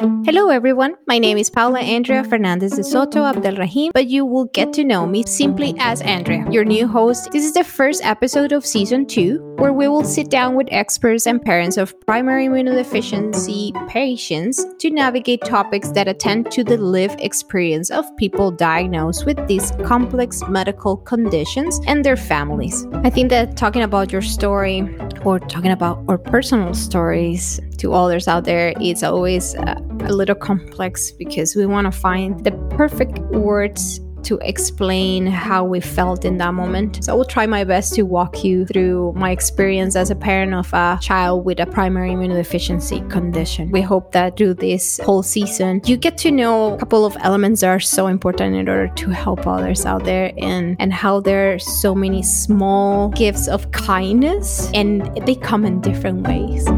Hello, everyone. My name is Paula Andrea Fernandez de Soto Abdelrahim, but you will get to know me simply as Andrea, your new host. This is the first episode of season two, where we will sit down with experts and parents of primary immunodeficiency patients to navigate topics that attend to the lived experience of people diagnosed with these complex medical conditions and their families. I think that talking about your story or talking about our personal stories to others out there is always uh, a little complex because we want to find the perfect words to explain how we felt in that moment. So I will try my best to walk you through my experience as a parent of a child with a primary immunodeficiency condition. We hope that through this whole season, you get to know a couple of elements that are so important in order to help others out there and, and how there are so many small gifts of kindness and they come in different ways.